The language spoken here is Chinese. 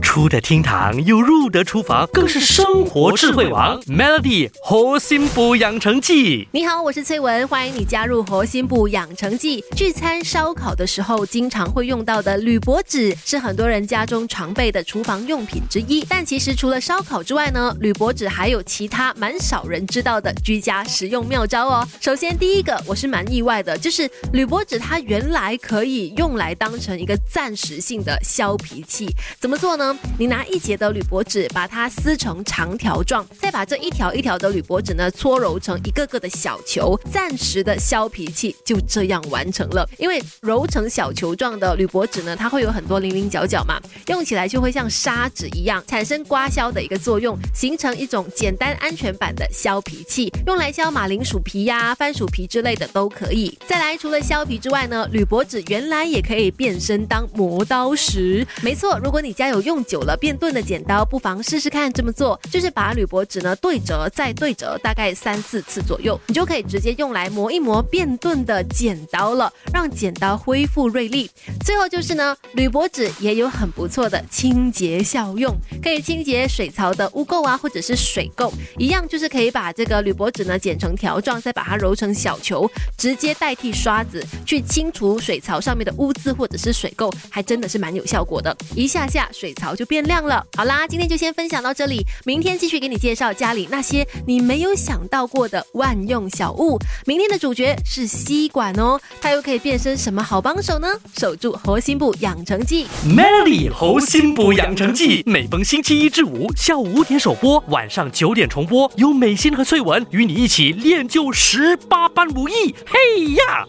出得厅堂又入得厨房，更是生活智慧王。Melody 核心补养成记，你好，我是崔文，欢迎你加入核心补养成记。聚餐烧烤的时候，经常会用到的铝箔纸，是很多人家中常备的厨房用品之一。但其实除了烧烤之外呢，铝箔纸还有其他蛮少人知道的居家实用妙招哦。首先第一个，我是蛮意外的，就是铝箔纸它原来可以用来当成一个暂时性的削皮器。怎么做呢？你拿一节的铝箔纸，把它撕成长条状，再把这一条一条的铝箔纸呢搓揉成一个个的小球，暂时的削皮器就这样完成了。因为揉成小球状的铝箔纸呢，它会有很多零零角角嘛，用起来就会像砂纸一样，产生刮削的一个作用，形成一种简单安全版的削皮器，用来削马铃薯皮呀、番薯皮之类的都可以。再来，除了削皮之外呢，铝箔纸原来也可以变身当磨刀石。没错，如果你家有用久了变钝的剪刀，不妨试试看这么做，就是把铝箔纸呢对折再对折，大概三四次左右，你就可以直接用来磨一磨变钝的剪刀了，让剪刀恢复锐利。最后就是呢，铝箔纸也有很不错的清洁效用，可以清洁水槽的污垢啊，或者是水垢，一样就是可以把这个铝箔纸呢剪成条状，再把它揉成小球，直接代替刷子去清除水槽上面的污渍或者是水垢，还真的是蛮有效果的，一下下水槽就变亮了。好啦，今天就先分享到这里，明天继续给你介绍家里那些你没有想到过的万用小物。明天的主角是吸管哦，它又可以变身什么好帮手呢？守住核心部养成记。Melody 核心部养成记，每逢星期一至五下午五点首播，晚上九点重播，由美心和翠文与你一起练就十八般武艺。嘿呀！